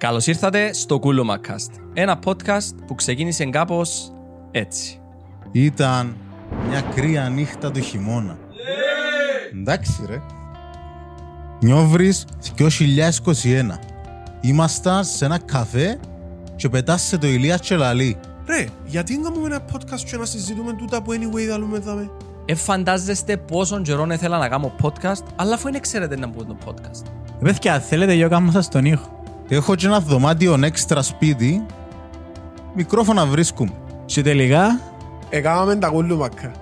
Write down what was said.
Καλώς ήρθατε στο Κούλο Μακκάστ, ένα podcast που ξεκίνησε κάπως έτσι. Ήταν μια κρύα νύχτα του χειμώνα. Εντάξει ρε. Νιόβρις 2021. Ήμασταν σε ένα καφέ και πετάσσε το ηλία και λαλεί. Ρε, γιατί δεν κάνουμε ένα podcast και να συζητούμε τούτα που anyway δαλούμε δάμε. Ε, φαντάζεστε πόσον καιρό ήθελα να κάνω podcast, αλλά αφού δεν ξέρετε να μπουν το podcast. Ε, Παιδιά, θέλετε εγώ κάνω σας τον ήχο; Έχω και ένα δωμάτιο έξτρα σπίτι. Μικρόφωνα βρίσκουμε. Και τελικά, Εκάμαμε τα κούλου μακά.